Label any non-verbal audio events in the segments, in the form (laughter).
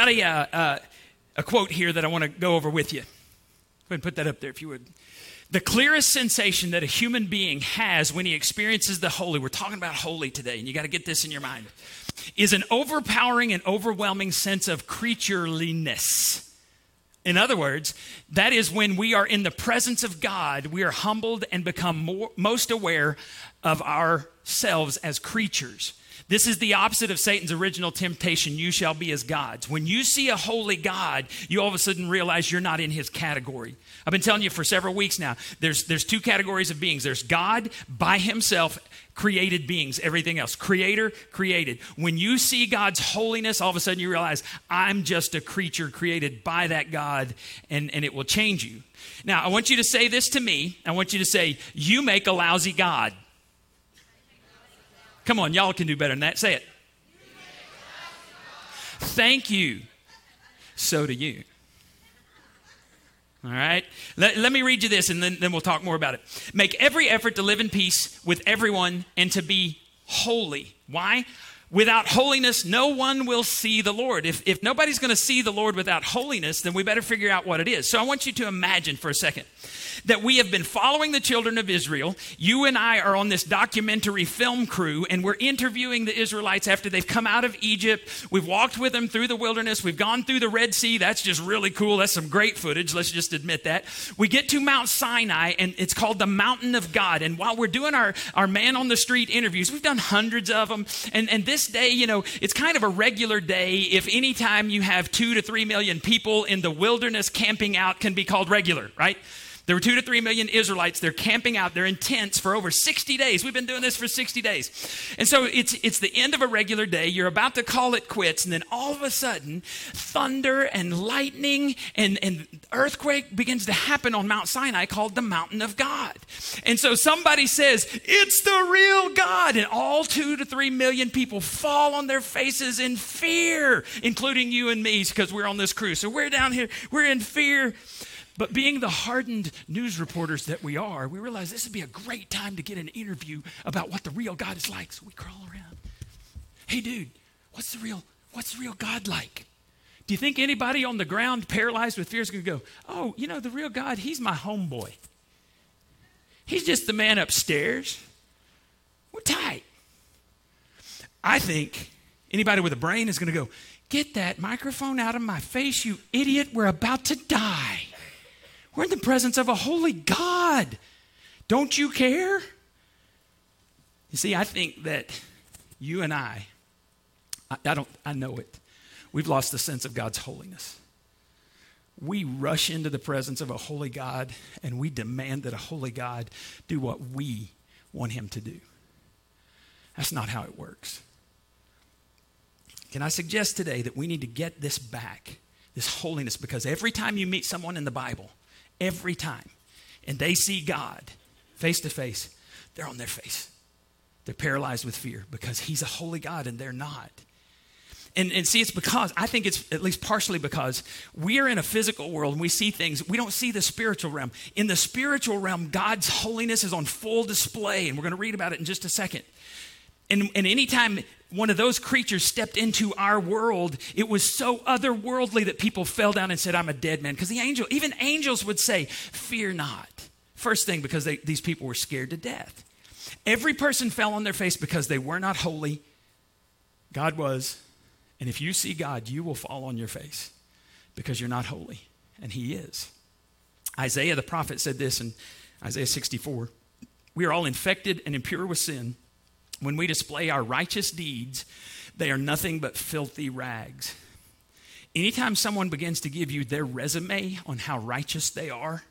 got a, uh, uh, a quote here that I want to go over with you. Go ahead and put that up there if you would. The clearest sensation that a human being has when he experiences the holy, we're talking about holy today, and you got to get this in your mind, is an overpowering and overwhelming sense of creatureliness. In other words, that is when we are in the presence of God, we are humbled and become more, most aware of ourselves as creatures. This is the opposite of Satan's original temptation you shall be as gods. When you see a holy God, you all of a sudden realize you're not in his category. I've been telling you for several weeks now, there's, there's two categories of beings there's God by himself, created beings, everything else. Creator, created. When you see God's holiness, all of a sudden you realize, I'm just a creature created by that God, and, and it will change you. Now, I want you to say this to me. I want you to say, You make a lousy God. Come on, y'all can do better than that. Say it. Thank you. So do you. All right? Let, let me read you this and then, then we'll talk more about it. Make every effort to live in peace with everyone and to be holy. Why? Without holiness, no one will see the Lord. If, if nobody's going to see the Lord without holiness, then we better figure out what it is. So I want you to imagine for a second that we have been following the children of Israel. You and I are on this documentary film crew, and we're interviewing the Israelites after they've come out of Egypt. We've walked with them through the wilderness. We've gone through the Red Sea. That's just really cool. That's some great footage. Let's just admit that. We get to Mount Sinai, and it's called the Mountain of God. And while we're doing our, our man on the street interviews, we've done hundreds of them. And, and this day, you know, it's kind of a regular day. If any time you have two to three million people in the wilderness camping out can be called regular, right? There were two to three million Israelites. They're camping out. They're in tents for over 60 days. We've been doing this for 60 days. And so it's, it's the end of a regular day. You're about to call it quits. And then all of a sudden, thunder and lightning and, and earthquake begins to happen on Mount Sinai called the Mountain of God. And so somebody says, It's the real God. And all two to three million people fall on their faces in fear, including you and me, because we're on this cruise. So we're down here, we're in fear. But being the hardened news reporters that we are, we realize this would be a great time to get an interview about what the real God is like. So we crawl around. Hey, dude, what's the real, what's the real God like? Do you think anybody on the ground paralyzed with fear is going to go, oh, you know, the real God, he's my homeboy. He's just the man upstairs. We're tight. I think anybody with a brain is going to go, get that microphone out of my face, you idiot. We're about to die. We're in the presence of a holy God. Don't you care? You see, I think that you and I, I, I don't, I know it. We've lost the sense of God's holiness. We rush into the presence of a holy God and we demand that a holy God do what we want him to do. That's not how it works. Can I suggest today that we need to get this back, this holiness, because every time you meet someone in the Bible, every time, and they see God face to face, they're on their face. They're paralyzed with fear because He's a holy God and they're not. And, and see, it's because, I think it's at least partially because we are in a physical world and we see things, we don't see the spiritual realm. In the spiritual realm, God's holiness is on full display, and we're going to read about it in just a second. And, and anytime one of those creatures stepped into our world, it was so otherworldly that people fell down and said, I'm a dead man. Because the angel, even angels would say, Fear not. First thing, because they, these people were scared to death. Every person fell on their face because they were not holy. God was. And if you see God, you will fall on your face because you're not holy. And He is. Isaiah the prophet said this in Isaiah 64 We are all infected and impure with sin. When we display our righteous deeds, they are nothing but filthy rags. Anytime someone begins to give you their resume on how righteous they are,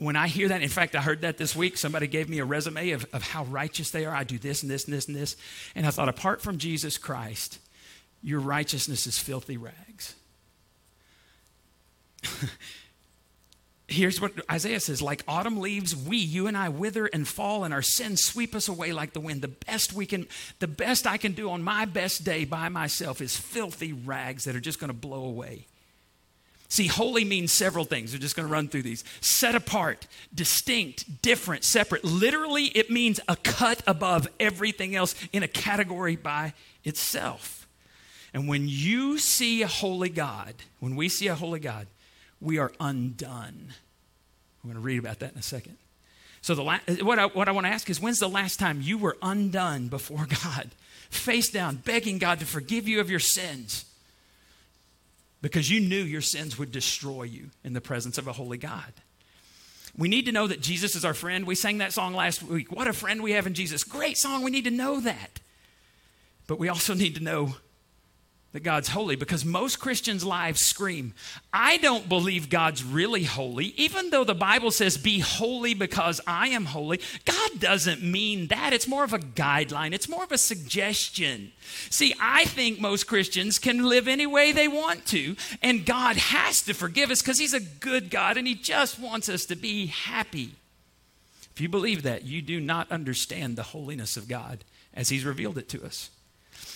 when I hear that, in fact, I heard that this week. Somebody gave me a resume of, of how righteous they are. I do this and this and this and this. And I thought, apart from Jesus Christ, your righteousness is filthy rags. (laughs) Here's what Isaiah says like autumn leaves, we, you and I, wither and fall, and our sins sweep us away like the wind. The best we can, the best I can do on my best day by myself is filthy rags that are just going to blow away. See, holy means several things. We're just going to run through these. Set apart, distinct, different, separate. Literally, it means a cut above everything else in a category by itself. And when you see a holy God, when we see a holy God, we are undone. I'm going to read about that in a second. So, the la- what, I, what I want to ask is when's the last time you were undone before (laughs) God, face down, begging God to forgive you of your sins? Because you knew your sins would destroy you in the presence of a holy God. We need to know that Jesus is our friend. We sang that song last week. What a friend we have in Jesus. Great song. We need to know that. But we also need to know that God's holy because most Christians' lives scream, I don't believe God's really holy, even though the Bible says, be holy because I am holy. God doesn't mean that. It's more of a guideline, it's more of a suggestion. See, I think most Christians can live any way they want to, and God has to forgive us because He's a good God and He just wants us to be happy. If you believe that, you do not understand the holiness of God as He's revealed it to us.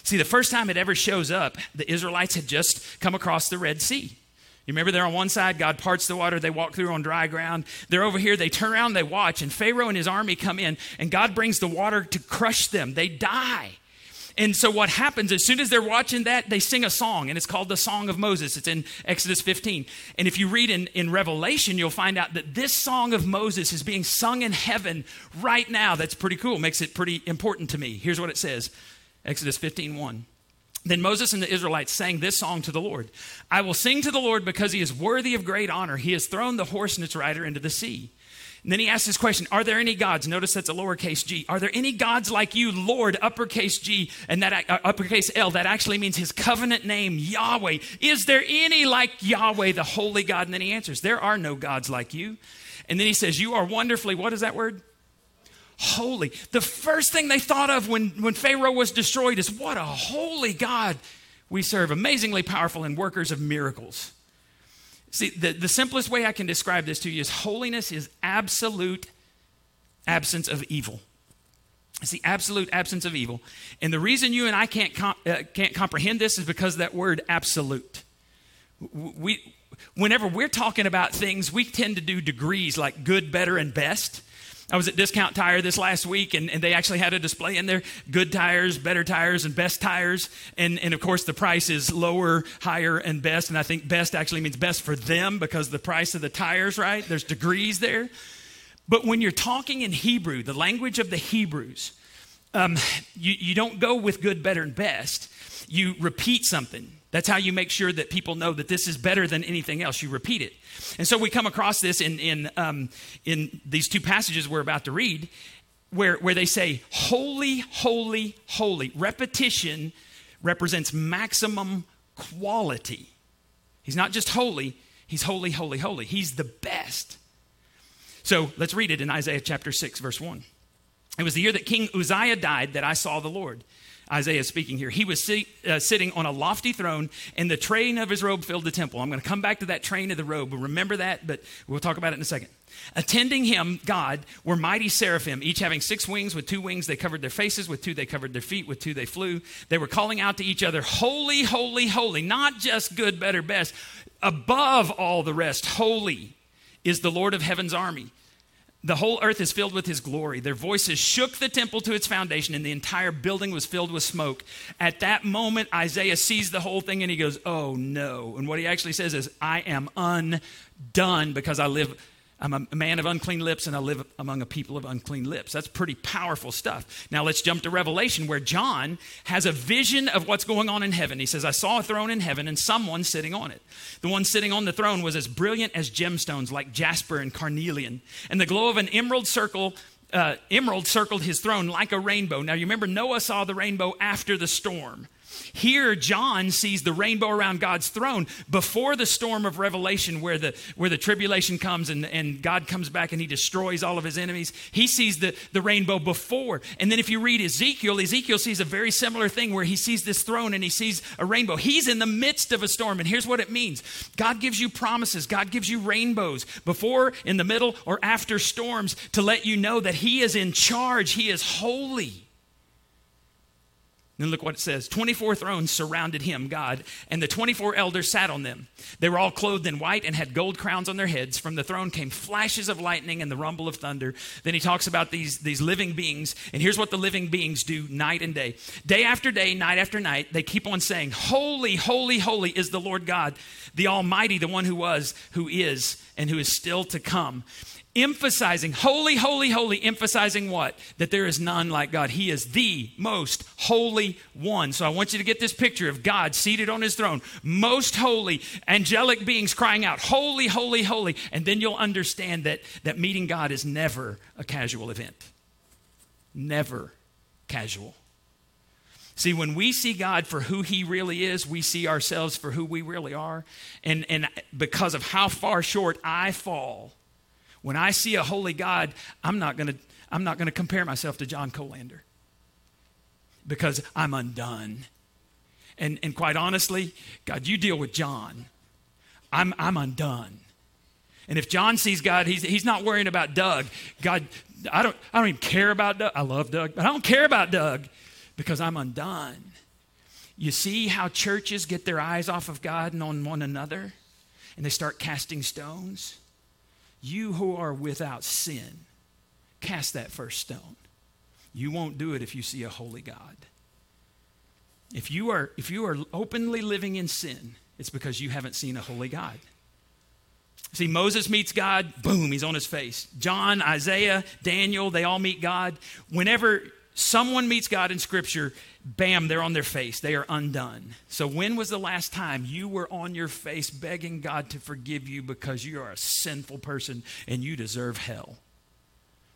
See, the first time it ever shows up, the Israelites had just come across the Red Sea. You remember they're on one side, God parts the water, they walk through on dry ground. They're over here, they turn around, they watch, and Pharaoh and his army come in, and God brings the water to crush them. They die. And so what happens, as soon as they're watching that, they sing a song, and it's called the Song of Moses. It's in Exodus 15. And if you read in, in Revelation, you'll find out that this song of Moses is being sung in heaven right now. That's pretty cool, makes it pretty important to me. Here's what it says Exodus 15 1. Then Moses and the Israelites sang this song to the Lord I will sing to the Lord because he is worthy of great honor. He has thrown the horse and its rider into the sea. And then he asks this question Are there any gods? Notice that's a lowercase g. Are there any gods like you, Lord, uppercase G, and that uh, uppercase L? That actually means his covenant name, Yahweh. Is there any like Yahweh, the holy God? And then he answers, There are no gods like you. And then he says, You are wonderfully, what is that word? Holy. The first thing they thought of when, when Pharaoh was destroyed is what a holy God we serve, amazingly powerful and workers of miracles. See, the, the simplest way I can describe this to you is holiness is absolute absence of evil. It's the absolute absence of evil. And the reason you and I can't, com- uh, can't comprehend this is because that word absolute. We, whenever we're talking about things, we tend to do degrees like good, better, and best. I was at Discount Tire this last week, and, and, they actually had a display in there good tires, better tires, and best tires. And, and of course, the price is lower, higher, and best. And I think best actually means best for them because the price of the tires, right? There's degrees there. But when you're talking in Hebrew, the language of the Hebrews, um, you, you don't go with good, better, and best. You repeat something. That's how you make sure that people know that this is better than anything else. You repeat it. And so we come across this in, in, um, in these two passages we're about to read, where, where they say, Holy, holy, holy. Repetition represents maximum quality. He's not just holy, he's holy, holy, holy. He's the best. So let's read it in Isaiah chapter 6, verse 1. It was the year that King Uzziah died that I saw the Lord. Isaiah is speaking here. He was uh, sitting on a lofty throne, and the train of his robe filled the temple. I'm going to come back to that train of the robe. Remember that, but we'll talk about it in a second. Attending him, God, were mighty seraphim, each having six wings. With two wings, they covered their faces. With two, they covered their feet. With two, they flew. They were calling out to each other, Holy, holy, holy. Not just good, better, best. Above all the rest, holy is the Lord of heaven's army. The whole earth is filled with his glory. Their voices shook the temple to its foundation, and the entire building was filled with smoke. At that moment, Isaiah sees the whole thing and he goes, Oh no. And what he actually says is, I am undone because I live I'm a man of unclean lips and I live among a people of unclean lips. That's pretty powerful stuff. Now let's jump to Revelation where John has a vision of what's going on in heaven. He says, I saw a throne in heaven and someone sitting on it. The one sitting on the throne was as brilliant as gemstones like jasper and carnelian. And the glow of an emerald circle uh, emerald circled his throne like a rainbow. Now, you remember Noah saw the rainbow after the storm. Here, John sees the rainbow around God's throne before the storm of Revelation, where the, where the tribulation comes and, and God comes back and he destroys all of his enemies. He sees the, the rainbow before. And then if you read Ezekiel, Ezekiel sees a very similar thing where he sees this throne and he sees a rainbow. He's in the midst of a storm. And here's what it means God gives you promises, God gives you rainbows before, in the middle, or after storms to let you know that he is in charge, he is holy. Then look what it says 24 thrones surrounded him, God, and the 24 elders sat on them. They were all clothed in white and had gold crowns on their heads. From the throne came flashes of lightning and the rumble of thunder. Then he talks about these, these living beings, and here's what the living beings do night and day. Day after day, night after night, they keep on saying, Holy, holy, holy is the Lord God, the Almighty, the one who was, who is, and who is still to come emphasizing, holy, holy, holy, emphasizing what? That there is none like God. He is the most holy one. So I want you to get this picture of God seated on his throne, most holy, angelic beings crying out, holy, holy, holy. And then you'll understand that, that meeting God is never a casual event. Never casual. See, when we see God for who He really is, we see ourselves for who we really are. And, and because of how far short I fall, when I see a holy God, I'm not going to I'm not going to compare myself to John Colander because I'm undone. And, and quite honestly, God, you deal with John. I'm, I'm undone. And if John sees God, he's, he's not worrying about Doug. God, I don't, I don't even care about Doug. I love Doug, but I don't care about Doug because I'm undone. You see how churches get their eyes off of God and on one another, and they start casting stones? You who are without sin, cast that first stone. You won't do it if you see a holy God. If you are, if you are openly living in sin, it's because you haven't seen a holy God. See, Moses meets God, boom, he's on his face. John, Isaiah, Daniel, they all meet God. Whenever someone meets God in Scripture, bam, they're on their face. They are undone. So, when was the last time you were on your face begging God to forgive you because you are a sinful person and you deserve hell?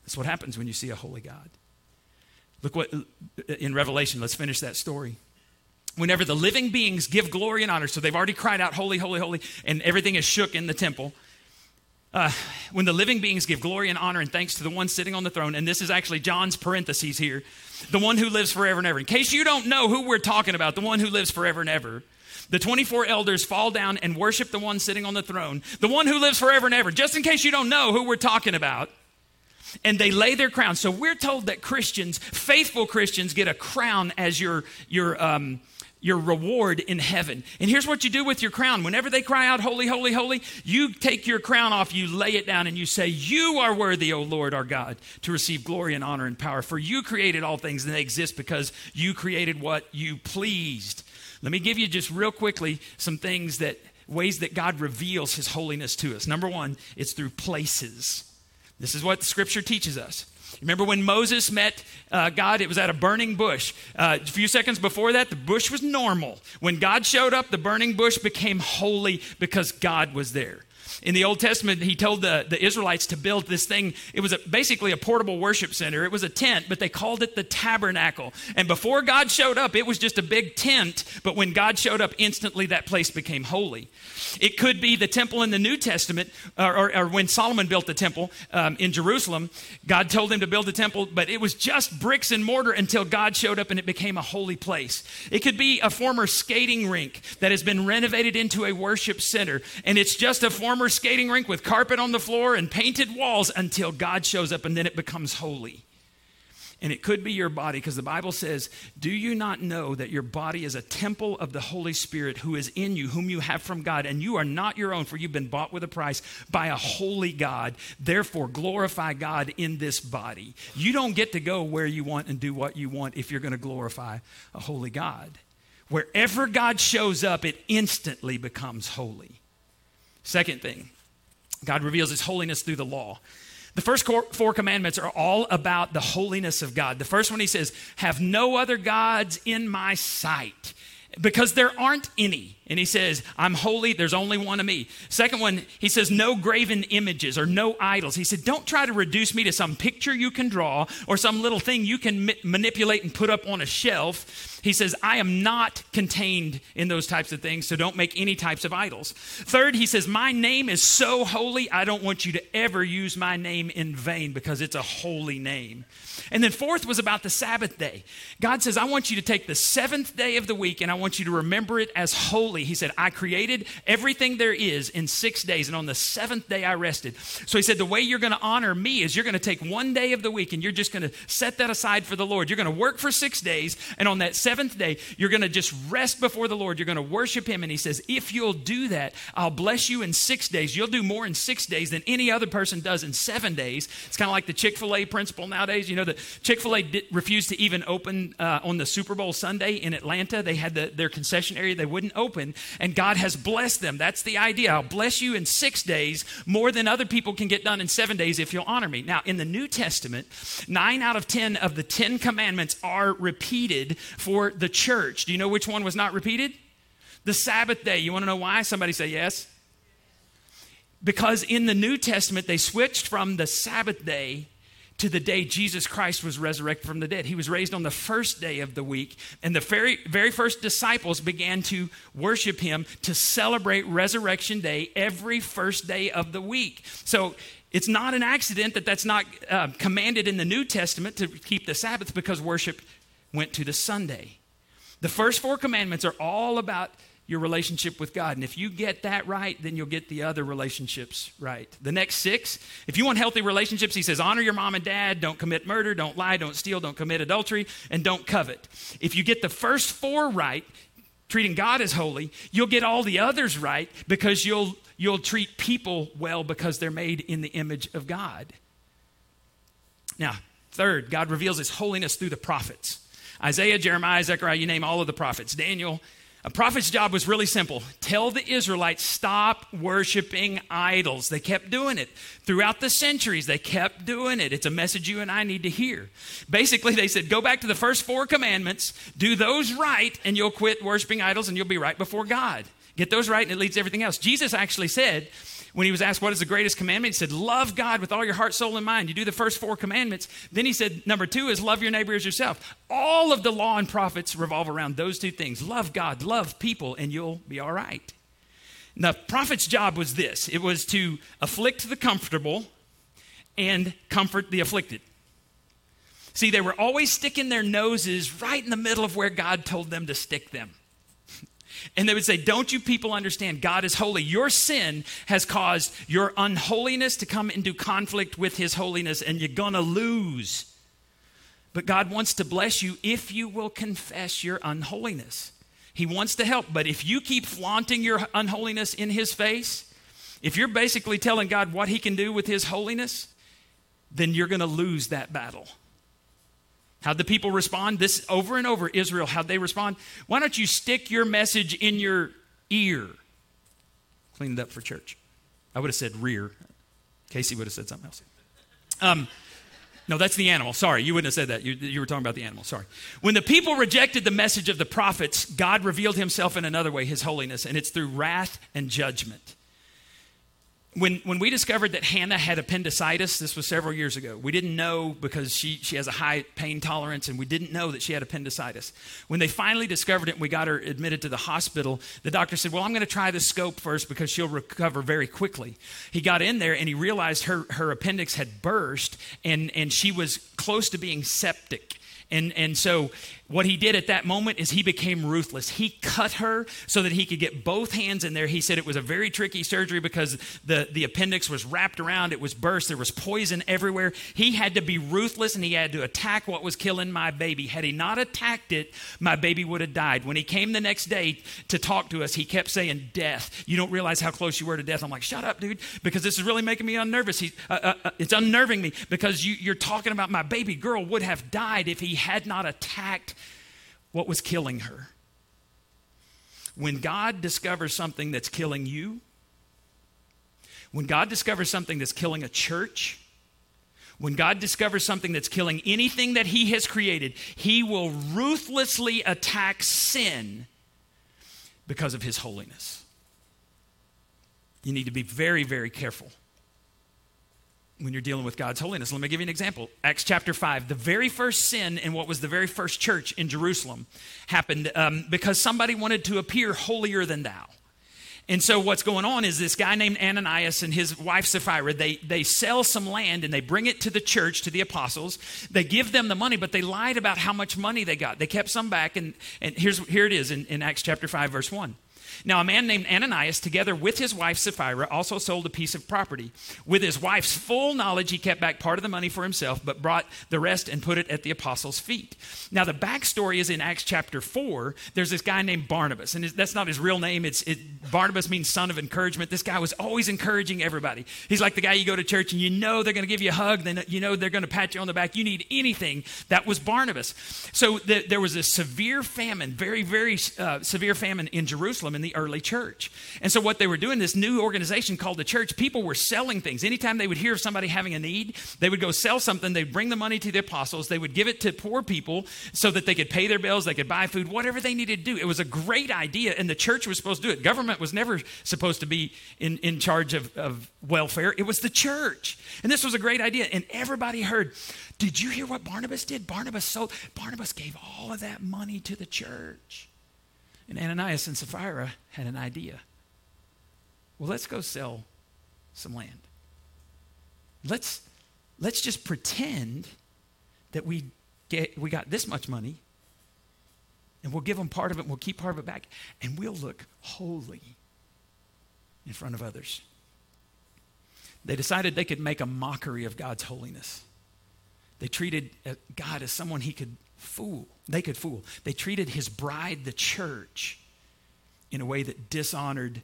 That's what happens when you see a holy God. Look what in Revelation, let's finish that story. Whenever the living beings give glory and honor, so they've already cried out, Holy, holy, holy, and everything is shook in the temple. Uh, (sighs) when the living beings give glory and honor and thanks to the one sitting on the throne, and this is actually John's parentheses here, the one who lives forever and ever. In case you don't know who we're talking about, the one who lives forever and ever, the 24 elders fall down and worship the one sitting on the throne, the one who lives forever and ever, just in case you don't know who we're talking about. And they lay their crown. So we're told that Christians, faithful Christians, get a crown as your, your, um, your reward in heaven. And here's what you do with your crown. Whenever they cry out, Holy, holy, holy, you take your crown off, you lay it down, and you say, You are worthy, O Lord our God, to receive glory and honor and power. For you created all things, and they exist because you created what you pleased. Let me give you just real quickly some things that ways that God reveals his holiness to us. Number one, it's through places. This is what scripture teaches us. Remember when Moses met uh, God? It was at a burning bush. Uh, a few seconds before that, the bush was normal. When God showed up, the burning bush became holy because God was there. In the Old Testament, he told the, the Israelites to build this thing. It was a, basically a portable worship center. It was a tent, but they called it the tabernacle. And before God showed up, it was just a big tent. But when God showed up, instantly that place became holy. It could be the temple in the New Testament, or, or, or when Solomon built the temple um, in Jerusalem. God told him to build the temple, but it was just bricks and mortar until God showed up and it became a holy place. It could be a former skating rink that has been renovated into a worship center, and it's just a former skating rink with carpet on the floor and painted walls until God shows up and then it becomes holy. And it could be your body because the Bible says, Do you not know that your body is a temple of the Holy Spirit who is in you, whom you have from God, and you are not your own, for you've been bought with a price by a holy God. Therefore, glorify God in this body. You don't get to go where you want and do what you want if you're going to glorify a holy God. Wherever God shows up, it instantly becomes holy. Second thing, God reveals his holiness through the law. The first four commandments are all about the holiness of God. The first one he says, Have no other gods in my sight, because there aren't any. And he says, I'm holy, there's only one of me. Second one, he says, no graven images or no idols. He said, don't try to reduce me to some picture you can draw or some little thing you can ma- manipulate and put up on a shelf. He says, I am not contained in those types of things, so don't make any types of idols. Third, he says, My name is so holy, I don't want you to ever use my name in vain because it's a holy name. And then fourth was about the Sabbath day. God says, I want you to take the seventh day of the week and I want you to remember it as holy. He said, I created everything there is in six days, and on the seventh day I rested. So he said, The way you're going to honor me is you're going to take one day of the week and you're just going to set that aside for the Lord. You're going to work for six days, and on that seventh day, you're going to just rest before the Lord. You're going to worship him. And he says, If you'll do that, I'll bless you in six days. You'll do more in six days than any other person does in seven days. It's kind of like the Chick fil A principle nowadays. You know, that Chick fil A refused to even open uh, on the Super Bowl Sunday in Atlanta. They had the, their concession area, they wouldn't open, and God has blessed them. That's the idea. I'll bless you in six days more than other people can get done in seven days if you'll honor me. Now, in the New Testament, nine out of ten of the Ten Commandments are repeated for the church. Do you know which one was not repeated? The Sabbath day. You want to know why? Somebody say yes. Because in the New Testament, they switched from the Sabbath day to the day Jesus Christ was resurrected from the dead. He was raised on the first day of the week, and the very, very first disciples began to worship him to celebrate Resurrection Day every first day of the week. So it's not an accident that that's not uh, commanded in the New Testament to keep the Sabbath because worship went to the Sunday. The first four commandments are all about your relationship with God. And if you get that right, then you'll get the other relationships right. The next six, if you want healthy relationships, he says, honor your mom and dad, don't commit murder, don't lie, don't steal, don't commit adultery, and don't covet. If you get the first four right, treating God as holy, you'll get all the others right because you'll, you'll treat people well because they're made in the image of God. Now, third, God reveals his holiness through the prophets. Isaiah, Jeremiah, Zechariah, you name all of the prophets. Daniel, a prophet's job was really simple tell the Israelites, stop worshiping idols. They kept doing it. Throughout the centuries, they kept doing it. It's a message you and I need to hear. Basically, they said, go back to the first four commandments, do those right, and you'll quit worshiping idols and you'll be right before God. Get those right, and it leads to everything else. Jesus actually said, when he was asked what is the greatest commandment, he said, Love God with all your heart, soul, and mind. You do the first four commandments. Then he said, Number two is love your neighbor as yourself. All of the law and prophets revolve around those two things love God, love people, and you'll be all right. The prophet's job was this it was to afflict the comfortable and comfort the afflicted. See, they were always sticking their noses right in the middle of where God told them to stick them. And they would say, Don't you people understand? God is holy. Your sin has caused your unholiness to come into conflict with his holiness, and you're going to lose. But God wants to bless you if you will confess your unholiness. He wants to help. But if you keep flaunting your unholiness in his face, if you're basically telling God what he can do with his holiness, then you're going to lose that battle. How'd the people respond? This over and over, Israel, how'd they respond? Why don't you stick your message in your ear? Clean it up for church. I would have said rear. Casey would have said something else. Um, no, that's the animal. Sorry, you wouldn't have said that. You, you, were talking about the animal. Sorry. When the people rejected the message of the prophets, God revealed himself in another way, his holiness, and it's through wrath and judgment when, when we discovered that Hannah had appendicitis, this was several years ago, we didn't know because she, she has a high pain tolerance and we didn't know that she had appendicitis. When they finally discovered it and we got her admitted to the hospital, the doctor said, Well, I'm going to try the scope first because she'll recover very quickly. He got in there and he realized her, her appendix had burst and, and she was close to being septic. And, and so what he did at that moment is he became ruthless. He cut her so that he could get both hands in there. He said it was a very tricky surgery because the, the appendix was wrapped around, it was burst, there was poison everywhere. He had to be ruthless and he had to attack what was killing my baby. Had he not attacked it, my baby would have died. When he came the next day to talk to us, he kept saying, Death. You don't realize how close you were to death. I'm like, Shut up, dude, because this is really making me unnervous. He, uh, uh, uh, it's unnerving me because you, you're talking about my baby girl would have died if he had not attacked what was killing her. When God discovers something that's killing you, when God discovers something that's killing a church, when God discovers something that's killing anything that He has created, He will ruthlessly attack sin because of His holiness. You need to be very, very careful when you're dealing with God's holiness. Let me give you an example. Acts chapter 5. The very first sin in what was the very first church in Jerusalem happened um, because somebody wanted to appear holier than thou. And so what's going on is this guy named Ananias and his wife Sapphira, they, they sell some land and they bring it to the church, to the apostles. They give them the money, but they lied about how much money they got. They kept some back, and, and here's, here it is in, in Acts chapter 5, verse 1. Now, a man named Ananias, together with his wife Sapphira, also sold a piece of property. With his wife's full knowledge, he kept back part of the money for himself, but brought the rest and put it at the apostles' feet. Now, the backstory is in Acts chapter 4. There's this guy named Barnabas, and that's not his real name. It's it, Barnabas means son of encouragement. This guy was always encouraging everybody. He's like the guy you go to church and you know they're going to give you a hug, then you know they're going to pat you on the back. You need anything. That was Barnabas. So the, there was a severe famine, very, very uh, severe famine in Jerusalem in the early church. And so, what they were doing, this new organization called the church, people were selling things. Anytime they would hear of somebody having a need, they would go sell something. They'd bring the money to the apostles. They would give it to poor people so that they could pay their bills, they could buy food, whatever they needed to do. It was a great idea, and the church was supposed to do it. Government was never supposed to be in, in charge of, of welfare, it was the church. And this was a great idea. And everybody heard, Did you hear what Barnabas did? Barnabas sold, Barnabas gave all of that money to the church. And Ananias and Sapphira had an idea. Well, let's go sell some land. Let's, let's just pretend that we, get, we got this much money, and we'll give them part of it, and we'll keep part of it back, and we'll look holy in front of others. They decided they could make a mockery of God's holiness. They treated uh, God as someone he could fool. They could fool. They treated his bride, the church, in a way that dishonored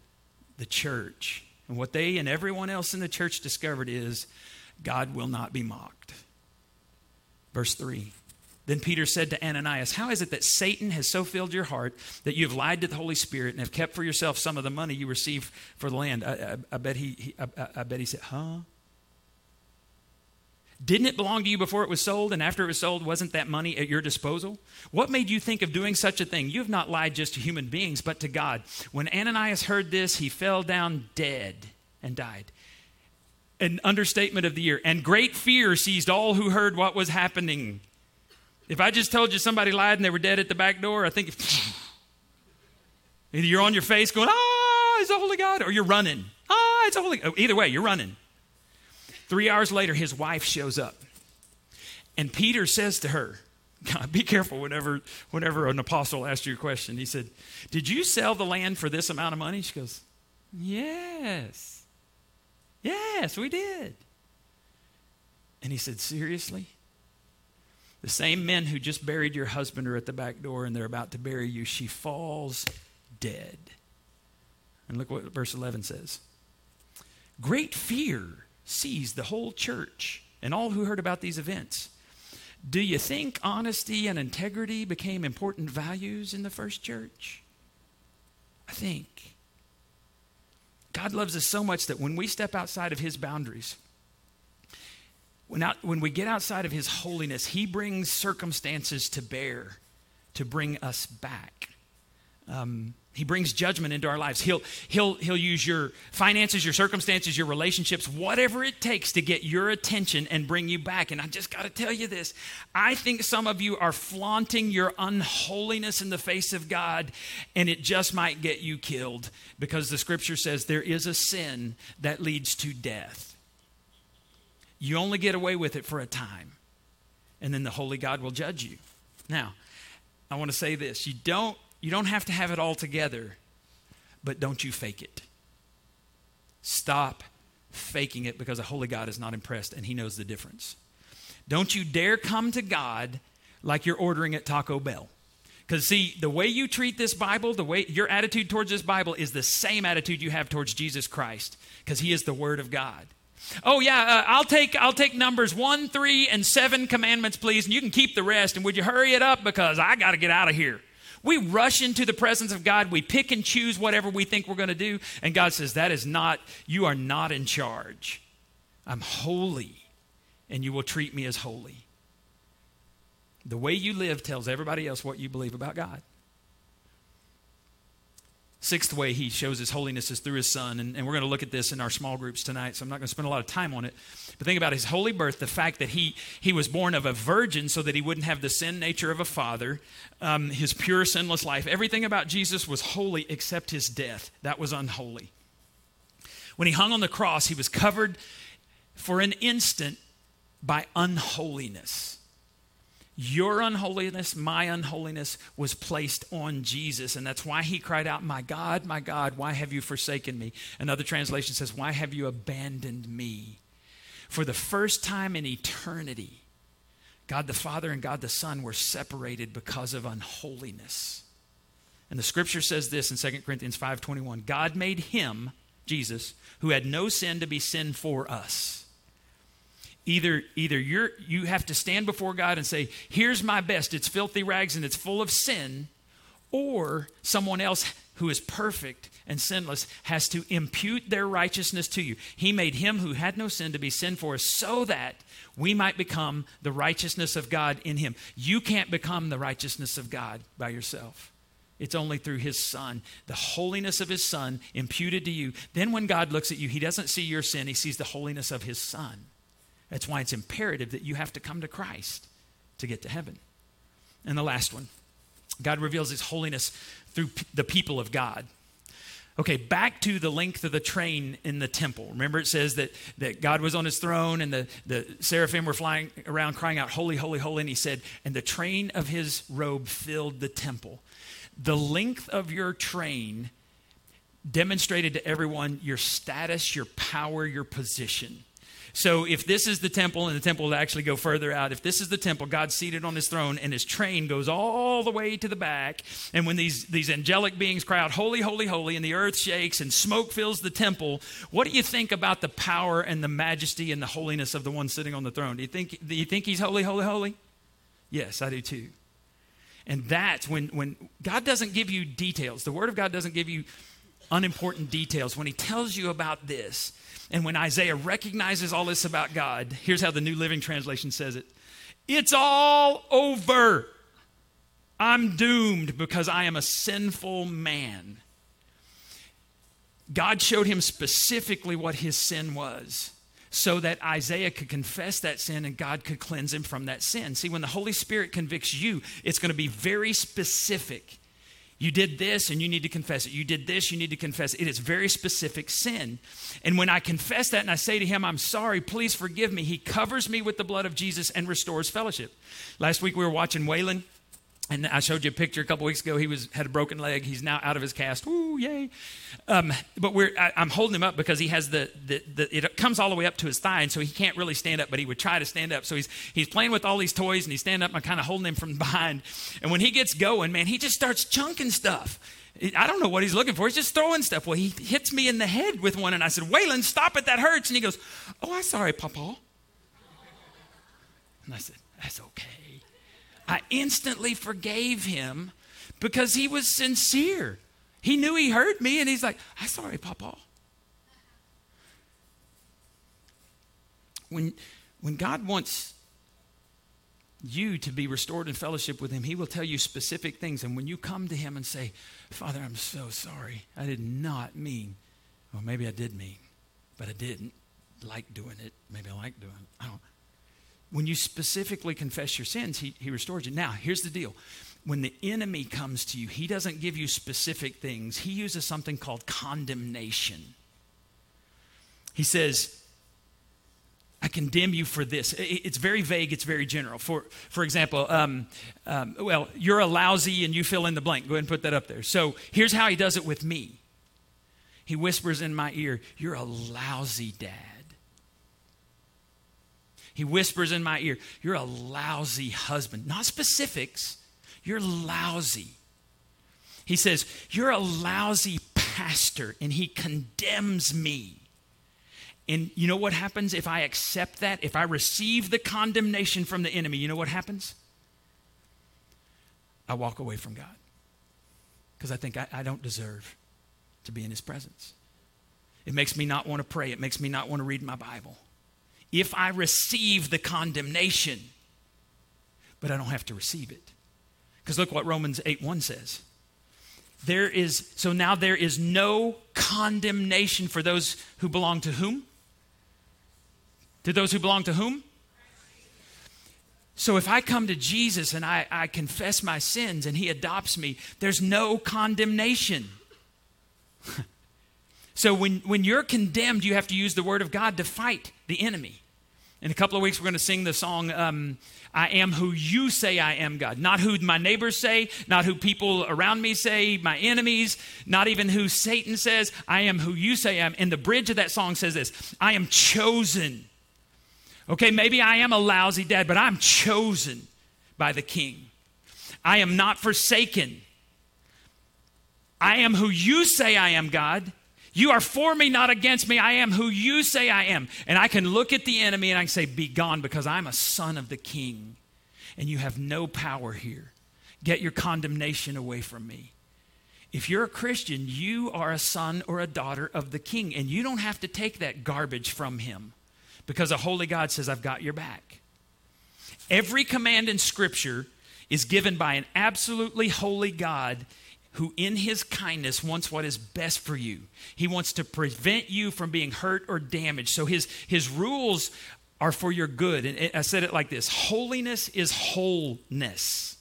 the church. And what they and everyone else in the church discovered is God will not be mocked. Verse 3 Then Peter said to Ananias, How is it that Satan has so filled your heart that you have lied to the Holy Spirit and have kept for yourself some of the money you received for the land? I, I, I bet, he, he I, I bet he said, Huh? Didn't it belong to you before it was sold? And after it was sold, wasn't that money at your disposal? What made you think of doing such a thing? You have not lied just to human beings, but to God. When Ananias heard this, he fell down dead and died. An understatement of the year. And great fear seized all who heard what was happening. If I just told you somebody lied and they were dead at the back door, I think (laughs) either you're on your face going, ah, it's the holy God, or you're running. Ah, it's a holy. Oh, either way, you're running. Three hours later, his wife shows up. And Peter says to her, God, be careful whenever, whenever an apostle asks you a question. He said, Did you sell the land for this amount of money? She goes, Yes. Yes, we did. And he said, Seriously? The same men who just buried your husband are at the back door and they're about to bury you. She falls dead. And look what verse 11 says Great fear seized the whole church and all who heard about these events. Do you think honesty and integrity became important values in the first church? I think. God loves us so much that when we step outside of His boundaries, when, out, when we get outside of His holiness, He brings circumstances to bear to bring us back. Um, he brings judgment into our lives. He'll, he'll, he'll use your finances, your circumstances, your relationships, whatever it takes to get your attention and bring you back. And I just got to tell you this I think some of you are flaunting your unholiness in the face of God, and it just might get you killed because the scripture says there is a sin that leads to death. You only get away with it for a time, and then the holy God will judge you. Now, I want to say this you don't you don't have to have it all together, but don't you fake it. Stop faking it because the Holy God is not impressed and He knows the difference. Don't you dare come to God like you're ordering at Taco Bell. Because, see, the way you treat this Bible, the way your attitude towards this Bible is the same attitude you have towards Jesus Christ, because He is the Word of God. Oh yeah, uh, I'll take I'll take numbers one, three, and seven commandments, please, and you can keep the rest. And would you hurry it up because I got to get out of here. We rush into the presence of God. We pick and choose whatever we think we're going to do. And God says, That is not, you are not in charge. I'm holy, and you will treat me as holy. The way you live tells everybody else what you believe about God. Sixth way he shows his holiness is through his son. And, and we're going to look at this in our small groups tonight, so I'm not going to spend a lot of time on it. But think about his holy birth, the fact that he, he was born of a virgin so that he wouldn't have the sin nature of a father, um, his pure, sinless life. Everything about Jesus was holy except his death. That was unholy. When he hung on the cross, he was covered for an instant by unholiness. Your unholiness, my unholiness was placed on Jesus. And that's why he cried out, My God, my God, why have you forsaken me? Another translation says, Why have you abandoned me? For the first time in eternity, God the Father and God the Son were separated because of unholiness. And the scripture says this in 2 Corinthians 5:21, God made him, Jesus, who had no sin to be sin for us either either you're you have to stand before god and say here's my best. It's filthy rags and it's full of sin or someone else who is perfect and sinless has to impute their righteousness to you. He made him who had no sin to be sin for us so that we might become the righteousness of god in him. You can't become the righteousness of god by yourself. It's only through his son, the holiness of his son imputed to you. Then, when God looks at you, he doesn't see your sin, he sees the holiness of his son. That's why it's imperative that you have to come to Christ to get to heaven. And the last one God reveals his holiness through p- the people of God. Okay, back to the length of the train in the temple. Remember, it says that, that God was on his throne and the, the seraphim were flying around crying out, Holy, holy, holy. And he said, And the train of his robe filled the temple. The length of your train demonstrated to everyone your status, your power, your position. So if this is the temple, and the temple will actually go further out, if this is the temple, God's seated on his throne, and his train goes all the way to the back. And when these, these angelic beings cry out, Holy, holy, holy, and the earth shakes and smoke fills the temple, what do you think about the power and the majesty and the holiness of the one sitting on the throne? Do you think, do you think he's holy, holy, holy? Yes, I do too. And that's when, when God doesn't give you details. The Word of God doesn't give you unimportant details. When He tells you about this, and when Isaiah recognizes all this about God, here's how the New Living Translation says it It's all over. I'm doomed because I am a sinful man. God showed him specifically what his sin was so that Isaiah could confess that sin and God could cleanse him from that sin. See, when the Holy Spirit convicts you, it's going to be very specific. You did this and you need to confess it. You did this, you need to confess it. It is very specific sin. And when I confess that and I say to him, I'm sorry, please forgive me, he covers me with the blood of Jesus and restores fellowship. Last week we were watching Waylon and I showed you a picture a couple weeks ago. He was had a broken leg. He's now out of his cast. Woo, yay! Um, but we're I, am holding him up because he has the, the, the it comes all the way up to his thigh, and so he can't really stand up. But he would try to stand up. So he's he's playing with all these toys, and he's standing up. And I'm kind of holding him from (laughs) behind. And when he gets going, man, he just starts chunking stuff. I don't know what he's looking for. He's just throwing stuff. Well, he hits me in the head with one, and I said, Waylon, stop it. That hurts. And he goes, Oh, I'm sorry, Papa. And I said, That's okay. I instantly forgave him because he was sincere. He knew he hurt me, and he's like, I'm sorry, Papa. When, when God wants you to be restored in fellowship with him, he will tell you specific things. And when you come to him and say, Father, I'm so sorry. I did not mean, well, maybe I did mean, but I didn't like doing it. Maybe I like doing it. I don't when you specifically confess your sins, he, he restores you. Now, here's the deal when the enemy comes to you, he doesn't give you specific things, he uses something called condemnation. He says, I condemn you for this. It's very vague, it's very general. For, for example, um, um, well, you're a lousy and you fill in the blank. Go ahead and put that up there. So here's how he does it with me he whispers in my ear, You're a lousy dad. He whispers in my ear, You're a lousy husband. Not specifics, you're lousy. He says, You're a lousy pastor, and he condemns me. And you know what happens if I accept that? If I receive the condemnation from the enemy, you know what happens? I walk away from God because I think I, I, don't deserve to be in his presence. It makes me not want to pray, it makes me not want to read my Bible if I receive the condemnation, but I don't have to receive it. Because look what Romans 8 1 says. There is, so now there is no condemnation for those who belong to whom? To those who belong to whom? So if I come to Jesus and I, I confess my sins and he adopts me, there's no condemnation. (laughs) so when, when you're condemned, you have to use the word of God to fight the enemy. In a couple of weeks, we're going to sing the song, um, I am who you say I am, God. Not who my neighbors say, not who people around me say, my enemies, not even who Satan says. I am who you say I am. And the bridge of that song says this I am chosen Okay, maybe I am a lousy dad, but I'm chosen by the king. I am not forsaken. I am who you say I am, God. You are for me, not against me. I am who you say I am. And I can look at the enemy and I can say, Be gone, because I'm a son of the king. And you have no power here. Get your condemnation away from me. If you're a Christian, you are a son or a daughter of the king, and you don't have to take that garbage from him because a holy God says, I've got your back. Every command in Scripture is given by an absolutely holy God who, in his kindness, wants what is best for you. He wants to prevent you from being hurt or damaged. So his, his rules are for your good. And I said it like this Holiness is wholeness.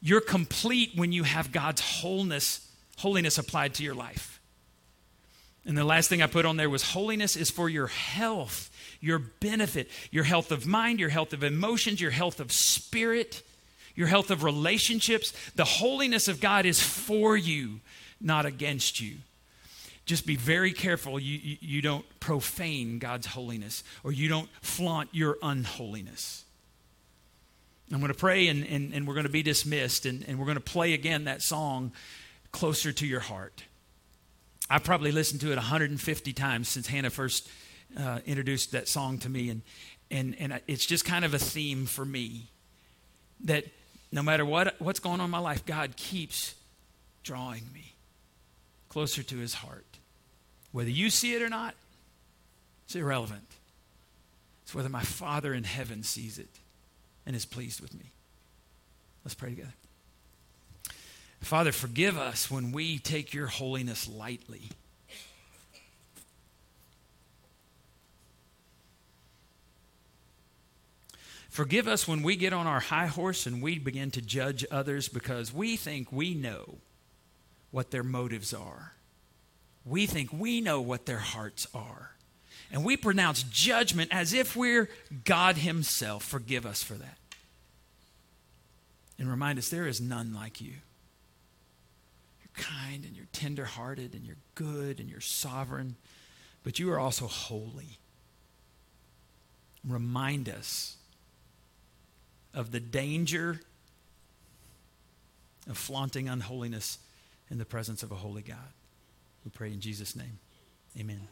You're complete when you have God's wholeness, holiness applied to your life. And the last thing I put on there was holiness is for your health your benefit, your health of mind, your health of emotions, your health of spirit, your health of relationships. The holiness of God is for you, not against you. Just be very careful you, you, you don't profane God's holiness or you don't flaunt your unholiness. I'm going to pray and, and, and we're going to be dismissed and, and we're going to play again that song, Closer to Your Heart. I probably listened to it 150 times since Hannah first uh, introduced that song to me, and and and it's just kind of a theme for me that no matter what what's going on in my life, God keeps drawing me closer to His heart. Whether you see it or not, it's irrelevant. It's whether my Father in heaven sees it and is pleased with me. Let's pray together. Father, forgive us when we take your holiness lightly. Forgive us when we get on our high horse and we begin to judge others because we think we know what their motives are. We think we know what their hearts are. And we pronounce judgment as if we're God Himself. Forgive us for that. And remind us there is none like you. You're kind and you're tenderhearted and you're good and you're sovereign, but you are also holy. Remind us of the danger of flaunting unholiness in the presence of a holy God. We pray in Jesus' name. Amen.